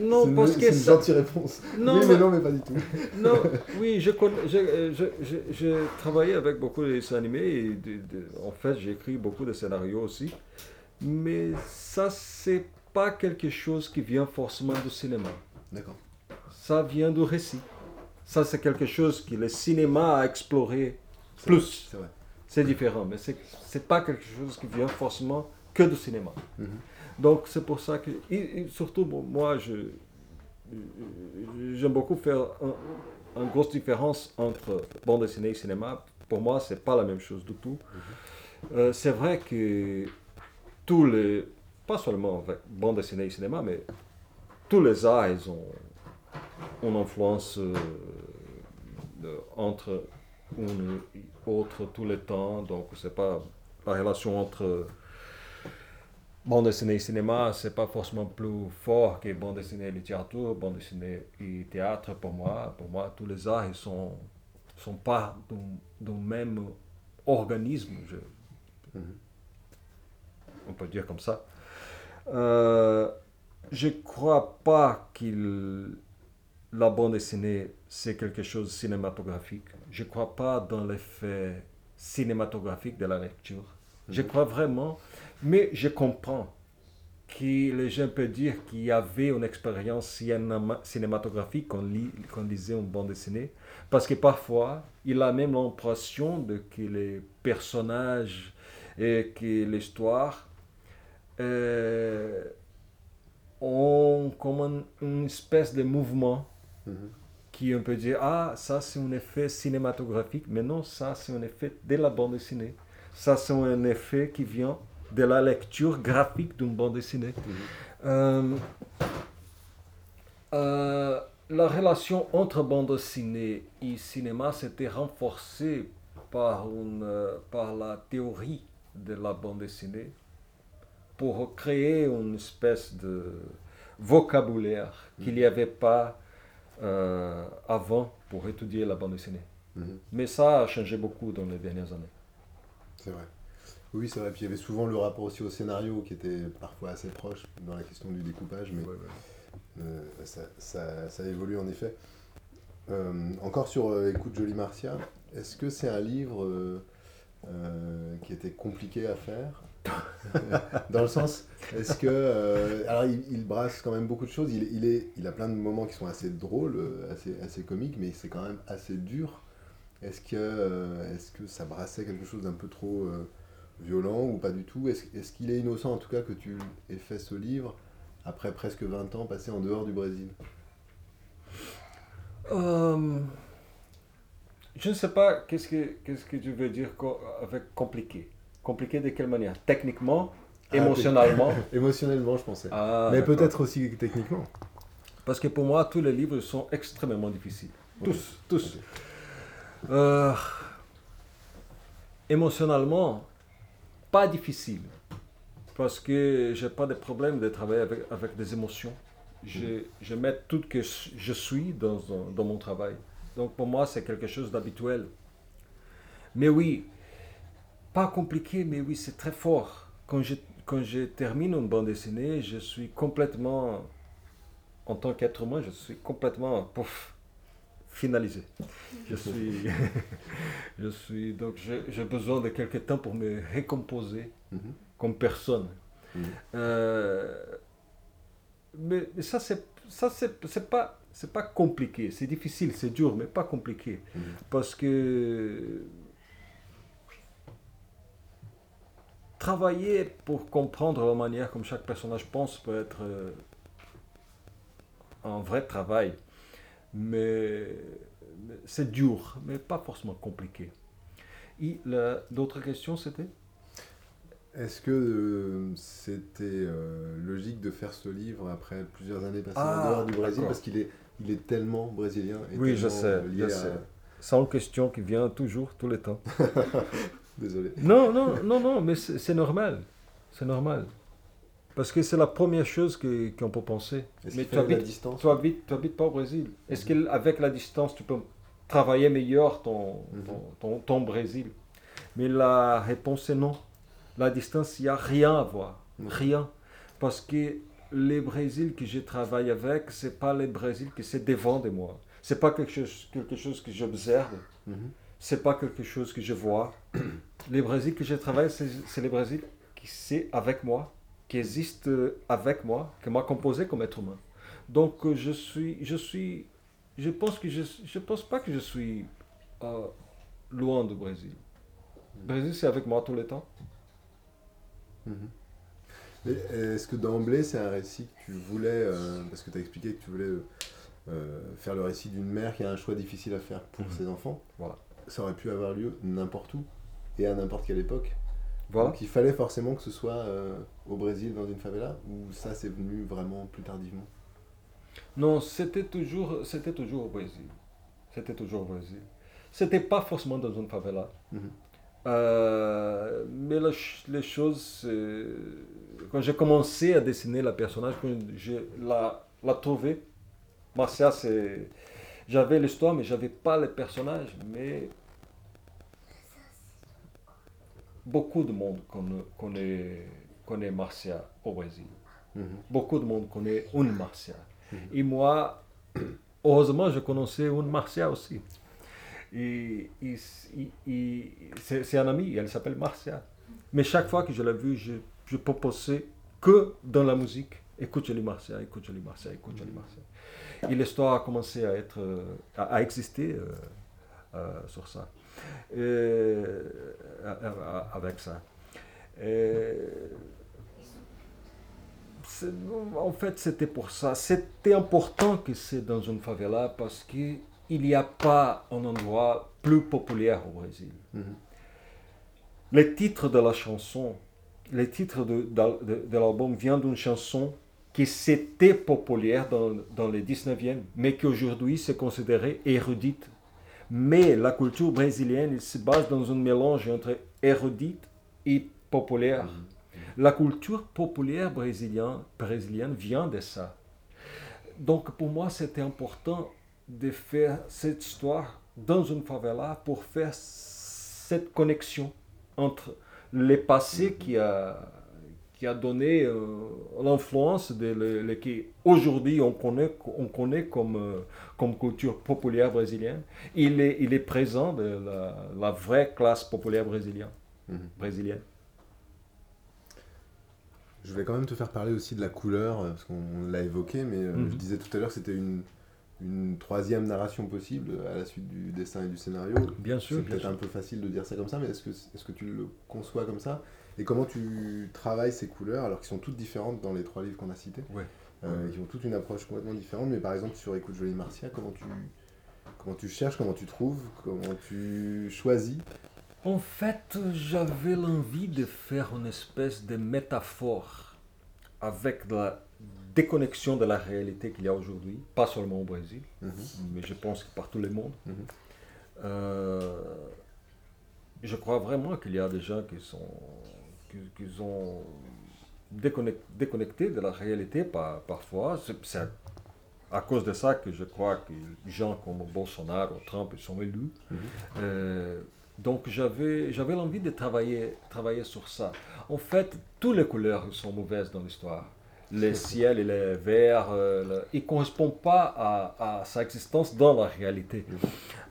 non, C'est une- parce c'est que une ça- gentille réponse. Non, oui, mais mais- non, mais pas du tout. non, oui, je connais, je- je- je- j'ai travaillé avec beaucoup de dessins animés et de- de- en fait, j'ai écrit beaucoup de scénarios aussi. Mais ça, c'est pas quelque chose qui vient forcément du cinéma. D'accord. Ça vient du récit. Ça, c'est quelque chose que le cinéma a exploré C'est plus. C'est vrai. C'est différent, mais c'est c'est pas quelque chose qui vient forcément que de cinéma. Mhm. Donc c'est pour ça que, et, et surtout bon, moi, je j'aime beaucoup faire un- une grosse différence entre bande dessinée et cinéma. Pour moi, c'est pas la même chose du tout. Euh, c'est vrai que tous les, pas seulement avec bande dessinée et cinéma, mais tous les arts, ils ont une influence euh, de- entre une et autre tout le temps. Donc, c'est pas la relation entre bande dessinée et cinéma, c'est pas forcément plus fort que bande dessinée et littérature, bande dessinée et théâtre pour moi. Pour moi, tous les arts, ils sont, sont pas d'un- même organisme. je- Mhm. on peut dire comme ça. Euh, je crois pas que la bande dessinée, c'est quelque chose de cinématographique. Je crois pas dans l'effet cinématographique de la lecture. Je crois vraiment, mais je comprends que les gens peuvent dire qu'il y avait une expérience cinéma- cinématographique quand, lit, quand lisait une bande dessinée, parce que parfois, il a même l'impression de que les personnages et que l'histoire euh, ont comme un- une espèce de mouvement Mhm. qui on peut dire ah ça c'est un effet cinématographique mais non ça c'est un effet de la bande dessinée ça c'est un effet qui vient de la lecture graphique d'une bande dessinée Euh, euh, la relation entre bande dessinée et cinéma s'était renforcée par, une, euh, par la théorie de la bande dessinée pour créer une espèce de vocabulaire qu'il n'y avait pas euh, avant pour étudier la bande dessinée. Mhm. Mais ça a changé beaucoup dans les dernières années. C'est vrai. Oui, c'est vrai. Puis il y avait souvent le rapport aussi au scénario qui était parfois assez proche dans la question du découpage, mais euh, ça, ça, ça évolue en effet. Euh, encore sur euh, Écoute Jolie Marcia, est-ce que c'est un livre qui était compliqué à faire? Dans le sens, est-ce que. euh, alors, il, il brasse quand même beaucoup de choses. Il, il, est, il a plein de moments qui sont assez drôles, assez, assez comiques, mais c'est quand même assez dur. Est-ce que, euh, est-ce que ça brassait quelque chose d'un peu trop euh, violent ou pas du tout Est-ce est-ce qu'il est innocent en tout cas que tu aies fait ce livre après presque 20 ans passés en dehors du Brésil? Euh, je ne sais pas qu'est-ce que, qu'est-ce que tu veux dire avec compliqué. Compliqué de quelle manière? Techniquement, Ah, émotionnellement? Émotionnellement, je pensais. Ah, Mais peut-être aussi techniquement. Parce que pour moi, tous les livres sont extrêmement difficiles. Tous, tous. Euh, émotionnellement, pas difficile. Parce que j'ai pas de problème de travailler avec, avec des émotions. Je, je mets tout que je suis dans, dans mon travail. Donc pour moi, c'est quelque chose d'habituel. Mais oui, pas compliqué, mais oui, c'est très fort. Quand je, quand je termine une bande dessinée, je suis complètement, en tant qu'être humain, je suis complètement, pouf, finalisé. Je suis, je suis, donc j'ai besoin de quelques temps pour me récomposer Mhm. comme personne. Mhm. Euh, mais, mais ça, c'est ça c'est c'est pas c'est pas compliqué, c'est difficile, c'est dur, mais pas compliqué, Mhm. parce que travailler pour comprendre la manière comme chaque personnage pense peut être euh, un vrai travail, mais, mais c'est dur, mais pas forcément compliqué. Et d'autres questions, c'était? Est-ce que euh, c'était euh, logique de faire ce livre après plusieurs années passées Ah, en dehors du Brésil? Parce qu'il est, il est tellement brésilien et Oui, je sais, je à- sais. C'est une question qui vient toujours, tout le temps. Désolé. Non, non, non, non, mais c'est normal. C'est normal. Parce que c'est la première chose qu'on peut penser. Mais tu habites, distance tu, habites, tu habites pas au Brésil. Est-ce qu'avec la distance, tu peux travailler meilleur ton, Mhm. ton, ton- ton Brésil? Mais la réponse est non. La distance, il n'y a rien à voir. Mhm. Rien. Parce que les Brésil que je travaille avec, c'est pas les Brésil que c'est devant de moi. C'est pas quelque chose, quelque chose que j'observe. Mhm. C'est pas quelque chose que je vois. Les Brésil que je travaille, c'est les Brésil qui c'est avec moi, qui existe euh, avec moi, qui m'a composé comme être humain. Donc euh, je suis, je suis, je pense que je, je pense pas que je suis euh, loin du Brésil. Le Brésil c'est avec moi tout le temps. Et Est-ce que d'emblée, c'est un récit que tu voulais, euh, parce que tu as expliqué que tu voulais euh, faire le récit d'une mère qui a un choix difficile à faire pour Mhm. ses enfants? Voilà. Ça aurait pu avoir lieu n'importe où et à n'importe quelle époque. Voilà. Donc il fallait forcément que ce soit au Brésil, dans une favela, ou ça c'est venu vraiment plus tardivement? Non, c'était toujours, c'était toujours au Brésil. C'était toujours au Brésil. C'était pas forcément dans une favela. Mhm. Euh, mais la les choses, c'est- quand j'ai commencé à dessiner le personnage, quand je la, la trouvé, Marcia, c'est, j'avais l'histoire, mais j'avais pas le personnage, mais beaucoup de monde connaît, connaît, connaît Marcia au Brésil. Mhm. Beaucoup de monde connaît une Marcia. Mhm. Et moi, heureusement, je connaissais une Marcia aussi. Et, et- et- et c'est un ami, elle s'appelle Marcia. Mais chaque fois que je l'ai vue, je, je proposais que dans la musique, écoute Jolie Marcia, écoute Jolie Marcia, écoute Jolie Marcia. Et l'histoire a commencé à, être, euh, à, à exister euh, euh, sur ça, à- à- avec ça. C'est- en fait, c'était pour ça. C'était important que c'est dans une favela parce qu'il n'y a pas un endroit plus populaire au Brésil. Mhm. Les titres de la chanson, les titres de, d'al- de- de l'album viennent d'une chanson qui c'était populaire dans, dans le 19e, mais qui aujourd'hui c'est considéré érudite. Mais la culture brésilienne se base dans un mélange entre érudite et populaire. La culture populaire brésilienne, brésilienne vient de ça. Donc pour moi, c'était important de faire cette histoire dans une favela pour faire cette connexion entre le passé qui a, qui a donné euh, l'influence de le, le qui aujourd'hui on connaît, on connaît comme, euh, comme culture populaire brésilienne. Il est, il est présent de la, la vraie classe populaire brésilienne. Mhm. brésilienne. Je vais quand même te faire parler aussi de la couleur, euh, parce qu'on l'a évoqué, mais euh, Mhm. je disais tout à l'heure que c'était une, une troisième narration possible à la suite du dessin et du scénario. Bien C'est sûr, bien peut-être un peu facile de dire ça comme ça, mais est-ce que, est que tu le conçois comme ça? Et comment tu travailles ces couleurs, alors qu'ils sont toutes différentes dans les trois livres qu'on a cités? Ouais. euh, Qui ont toute une approche complètement différente, mais par exemple sur Écoute Jolie Marcia, comment tu, comment tu cherches, comment tu trouves, comment tu choisis En fait, j'avais l'envie de faire une espèce de métaphore avec la déconnexion de la réalité qu'il y a aujourd'hui, pas seulement au Brésil, Mhm. mais je pense que partout le monde. Mhm. Euh, je crois vraiment qu'il y a des gens qui sont qui, qui sont déconnect- déconnectés de la réalité par, parfois. C'est- à cause de ça que je crois que gens comme Bolsonaro, Trump, ils sont élus. Mhm. Euh, donc j'avais j'avais l'envie de travailler travailler sur ça. En fait, toutes les couleurs sont mauvaises dans l'histoire. Le ciel, il est vert, euh, le- il ne correspond pas à, à sa existence dans la réalité,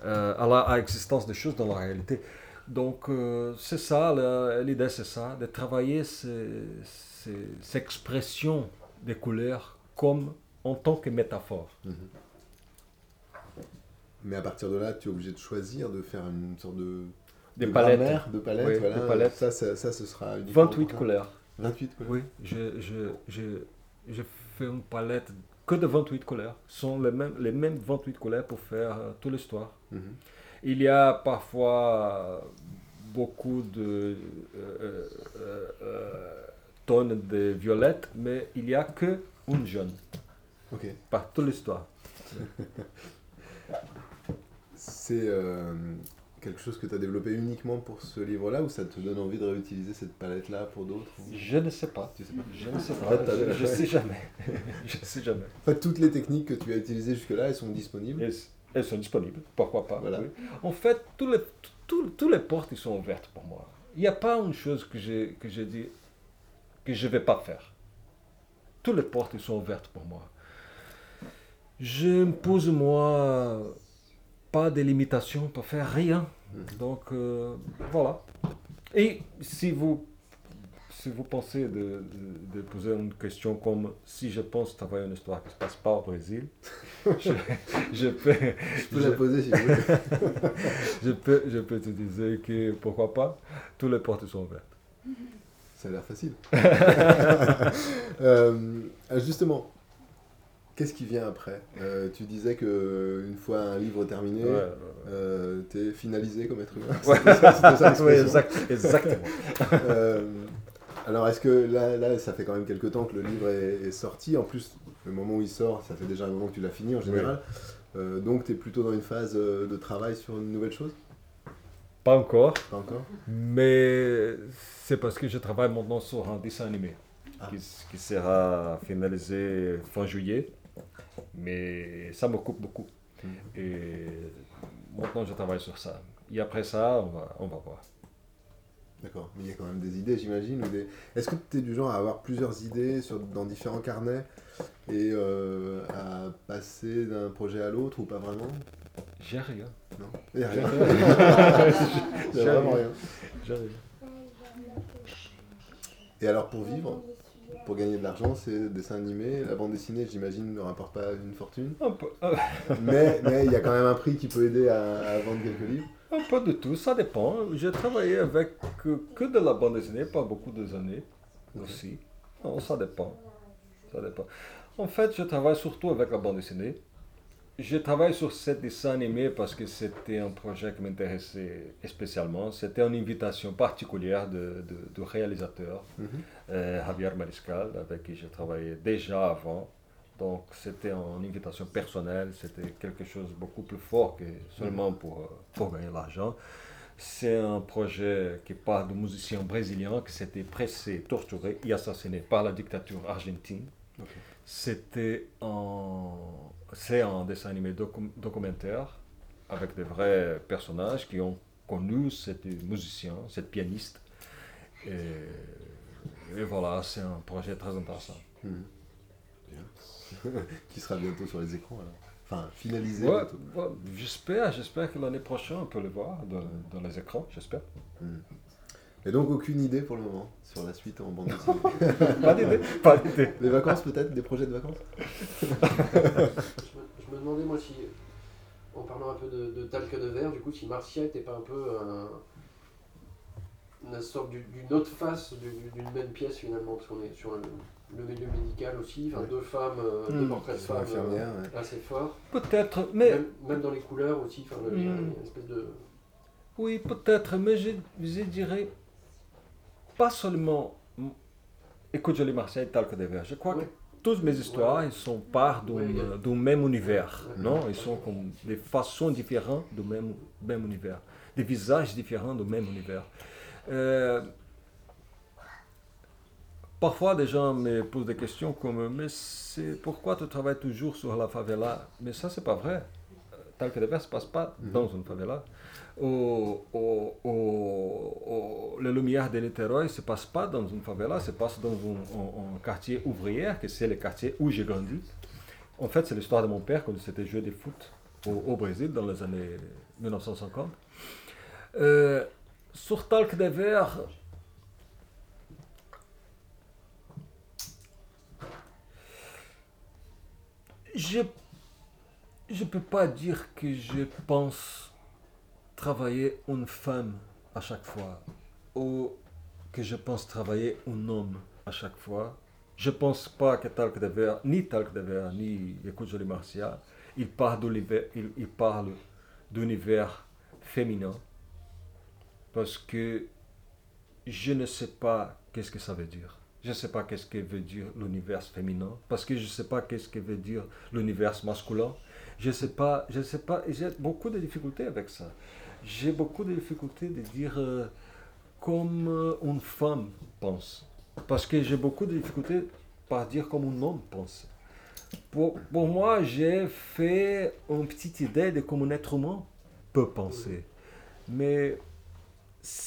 euh, à l'existence des choses dans la réalité. Donc euh, c'est ça, l'idée c'est ça, de travailler ces, ces- ces expressions des couleurs comme en tant que métaphore. Mais à partir de là, tu es obligé de choisir, de faire une sorte de, Des de palettes. grammaire, de palettes, Oui, voilà. des palettes. Ça, ça, ça, ce sera uniquement 28 pour ça. couleurs. 28 couleurs. Oui, je, je, je, je fais une palette que de 28 couleurs. Ce sont les mêmes, les mêmes 28 couleurs pour faire euh, toute l'histoire. Mhm. Il y a parfois beaucoup de euh, euh, euh, tonnes de violettes, mais il n'y a que une jaune Ok. par toute l'histoire. C'est euh, quelque chose que tu as développé uniquement pour ce livre-là ou ça te donne envie de réutiliser cette palette-là pour d'autres ou- Je ne sais pas. Tu sais pas. Je ne sais En pas. fait, t'as- Je, je sais jamais. je sais jamais. En fait, toutes les techniques que tu as utilisées jusque-là, elles sont disponibles. Elles sont disponibles, pourquoi pas? Voilà. oui. En fait, tous les, tous, tous les portes ils sont ouvertes pour moi. Il n'y a pas une chose que j'ai que j'ai dit que je ne vais pas faire. Toutes les portes ils sont ouvertes pour moi. Je impose moi pas de limitation pour faire rien. Mhm. Donc euh, voilà. Et si vous si vous pensez de, de- de poser une question comme si je pense travailler une histoire qui ne se passe pas au Brésil, je, je peux, Je peux la poser si vous voulez. je peux, je peux te dire que pourquoi pas, toutes les portes sont ouvertes. Ça a l'air facile. justement, qu'est-ce qui vient après? Euh, Tu disais que une fois un livre terminé, Ouais, ouais, ouais. euh, t'es finalisé comme être humain. C'était ça, ça exact- exactement. Euh, alors, est-ce que là, là, ça fait quand même quelques temps que le livre est, est sorti En plus, le moment où il sort, ça fait déjà un moment que tu l'as fini en général. Donc, tu es plutôt dans une phase de travail sur une nouvelle chose? Pas encore, Pas encore? Mais c'est parce que je travaille maintenant sur un dessin animé Ah. qui, qui sera finalisé fin juillet. Mais ça m'occupe beaucoup. Mhm. Et maintenant, je travaille sur ça. Et après ça, on va, on va voir. D'accord, mais il y a quand même des idées, j'imagine. des... Est-ce que tu es du genre à avoir plusieurs idées sur, dans différents carnets et euh, à passer d'un projet à l'autre ou pas vraiment? J'ai rien. Non J'ai rien. a vraiment rien. J'ai rien. Et alors, pour vivre, pour gagner de l'argent, c'est dessin animé. La bande dessinée, j'imagine, ne rapporte pas une fortune. Un peu, un- Mais mais il y a quand même un prix qui peut aider à, à vendre quelques livres. un peu de tout, ça dépend. J'ai travaillé avec que, que de la bande dessinée, pas beaucoup de années aussi. Non, ça dépend. Ça dépend. En fait, je travaille surtout avec la bande dessinée. Je travaille sur ce dessin animé parce que c'était un projet qui m'intéressait spécialement. C'était une invitation particulière de, de- du réalisateur, Mhm. euh, Javier Mariscal, avec qui j'ai travaillé déjà avant. Donc c'était une invitation personnelle, c'était quelque chose de beaucoup plus fort que seulement pour, euh, pour gagner l'argent. C'est un projet qui parle de musiciens brésiliens qui s'étaient pressés, torturés et assassinés par la dictature argentine. C'était un, c'est un dessin animé docu- documentaire avec des vrais personnages qui ont connu cette musicien, cette pianiste. Et, et voilà, c'est un projet très intéressant. Bien. qui sera bientôt sur les écrans alors. Enfin, finalisé Ouais, bientôt. ouais, j'espère, j'espère que l'année prochaine on peut le voir dans, dans les écrans, j'espère. Mhm. Et donc, aucune idée pour le moment sur la suite en bande dessinée. Pas d'idée, pas d'idée. Les vacances peut-être Des projets de vacances Je me, je me demandais, moi, si, en parlant un peu de, de talc de verre, du coup, si Marcia n'était pas un peu un- une sorte du- d'une autre face du- d'une même pièce, finalement, parce qu'on est sur le, le milieu médical aussi, enfin, Ouais. deux femmes, euh, Hmm. deux portraits de femmes euh, ouais. assez forts, Peut-être, mais même, même dans les couleurs aussi, enfin, le- Hmm. une espèce de... Oui, peut-être, mais je, je dirais pas seulement Écoute Jolie Marseille, Talc des Verts. Je crois que toutes mes histoires, ils sont part d'un euh, même univers, non? Ils sont comme des façons différentes du même, même univers, des visages différents du même univers. Euh, Parfois, des gens me posent des questions comme Mais c'est pourquoi tu travailles toujours sur la favela? Mais ça, c'est pas vrai. Euh, Talc des Verts ne se passe pas Mhm. dans une favela. Les Lumières de Niterói se passe pas dans une favela, se passe dans un, quartier ouvrier, que c'est le quartier où j'ai grandi. En fait, c'est l'histoire de mon père quand c'était joué de foot au, au Brésil dans les années 1950. Euh, sur Talc des Verts, je ne peux pas dire que je pense travailler une femme à chaque fois que je pense travailler un homme à chaque fois. Je pense pas que Talc de Verre, ni Talc de Verre, ni Écoute Jolie Martial, il parle d'univers, féminin parce que je ne sais pas qu'est-ce que ça veut dire. Je ne sais pas qu'est-ce que veut dire l'univers féminin parce que je ne sais pas qu'est-ce que veut dire l'univers masculin. Je ne sais pas, je sais pas, j'ai beaucoup de difficultés avec ça. J'ai beaucoup de difficultés de dire euh, comme euh, une femme pense. Parce que j'ai beaucoup de difficultés par dire comme un homme pense. Pour, pour moi, j'ai fait une petite idée de comment un être humain peut penser. Mais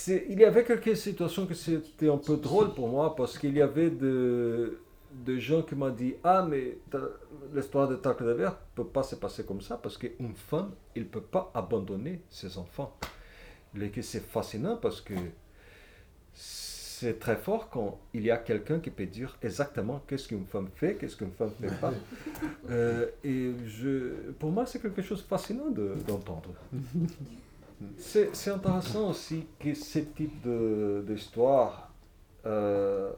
il y avait quelques situations que c'était un peu drôle pour moi parce qu'il y avait de, de gens qui m'ont dit Ah, mais l'histoire de Talc de Verre ne peut pas se passer comme ça parce qu'une femme, elle ne peut pas abandonner ses enfants. C'est fascinant parce que c'est très fort quand il y a quelqu'un qui peut dire exactement qu'est-ce qu'une femme fait, qu'est-ce qu'une femme ne fait pas. Euh, et je, pour moi, c'est quelque chose de fascinant de- d'entendre. C'est c'est intéressant aussi que ce type de- d'histoire, euh,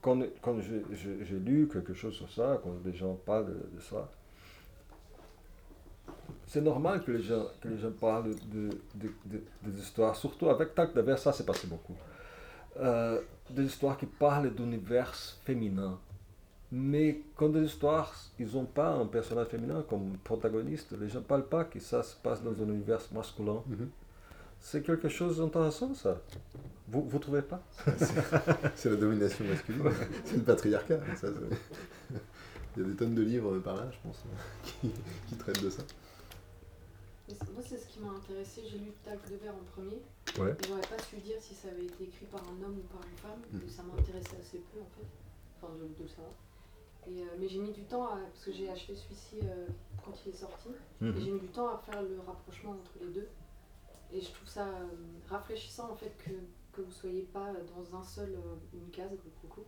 quand, quand j'ai- lu quelque chose sur ça, quand les gens parlent de, de ça, c'est normal que les gens, que les gens parlent de, de- de- des histoires, surtout avec Tac de ça s'est passé beaucoup. Euh, des histoires qui parlent d'univers féminin. Mais quand des histoires, ils n'ont pas un personnage féminin comme protagoniste, les gens ne parlent pas que ça se passe dans un univers masculin. Mhm. C'est quelque chose d'intéressant, ça. Vous ne trouvez pas? C'est la domination masculine, c'est le patriarcat. ça, Il y a des tonnes de livres par là, je pense, qui, qui traitent de ça. Moi, c'est ce qui m'a intéressé. J'ai lu Tac de verre en premier. Ouais. J'aurais pas su dire si ça avait été écrit par un homme ou par une femme. Et ça m'intéressait assez peu, en fait. Enfin, de, de le savoir. Et, euh, mais j'ai mis du temps, à, parce que j'ai acheté celui-ci euh, quand il est sorti. Et Mhm. j'ai mis du temps à faire le rapprochement entre les deux. Et je trouve ça euh, rafraîchissant, en fait, que, que vous soyez pas dans un seul, euh, une case, beaucoup.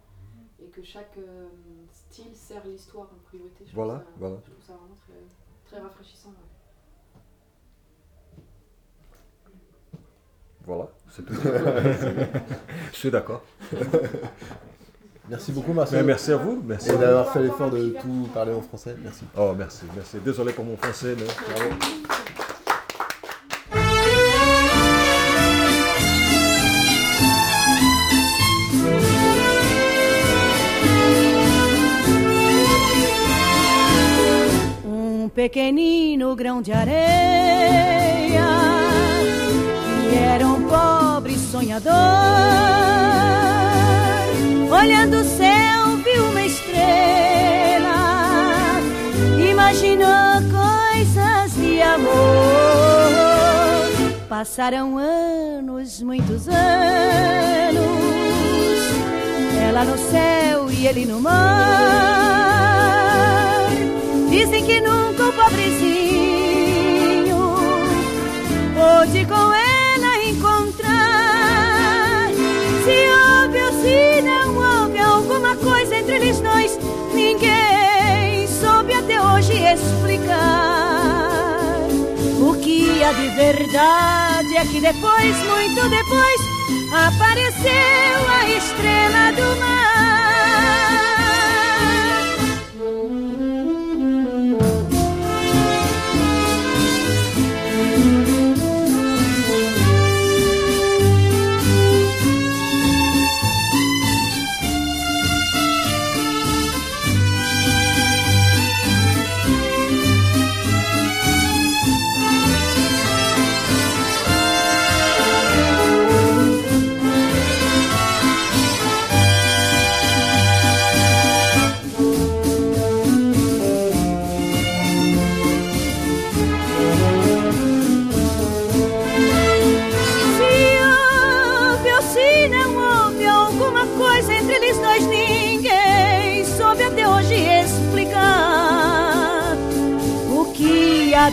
Et que chaque euh, style sert l'histoire en priorité. Je trouve Voilà, ça- voilà. Je trouve ça vraiment très, très rafraîchissant. ouais. Voilà, c'est tout. Je suis d'accord. Merci beaucoup Mais Marcel. merci à vous. Merci. Et d'avoir fait l'effort de tout parler en français. Merci. Oh, merci, merci. Désolé pour mon français. mais bravo. Um pequenino grão de areia era um pobre sonhador. Olhando o céu, viu uma estrela, imaginou coisas de amor. Passaram anos, muitos anos, ela no céu e ele no mar. Dizem que nunca o pobrezinho pôde com ela explicar. O que há de verdade é que depois, muito depois, apareceu a estrela do mar.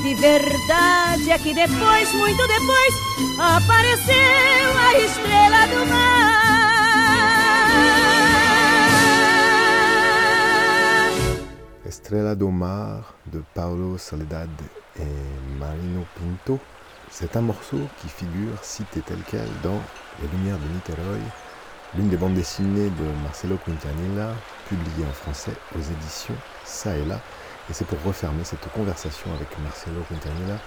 De verdade que depois, muito depois, apareceu a estrela do mar. Estrella do Mar de Paulo Soledad et Marino Pinto. C'est un morceau qui figure cité tel quel dans Les Lumières de Niterói, l'une des bandes dessinées de Marcelo Quintanilla, publiée en français aux éditions Ça et là. Et c'est pour refermer cette conversation avec Marcelo Quintanilla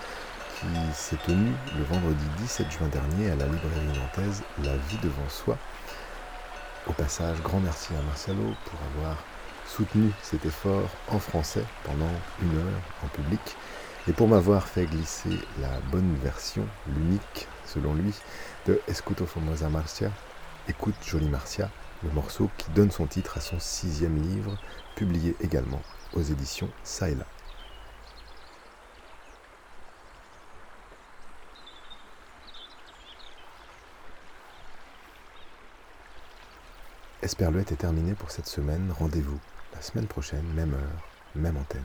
qui s'est tenue le vendredi 17 juin dernier à la librairie nantaise La vie devant soi. Au passage, grand merci à Marcelo pour avoir soutenu cet effort en français pendant une heure en public et pour m'avoir fait glisser la bonne version, l'unique selon lui, de Escuto Formosa Marcia, Écoute Jolie Marcia, le morceau qui donne son titre à son sixième livre, publié également aux éditions Ça et là. Esperluette est terminé pour cette semaine. Rendez-vous la semaine prochaine, même heure, même antenne.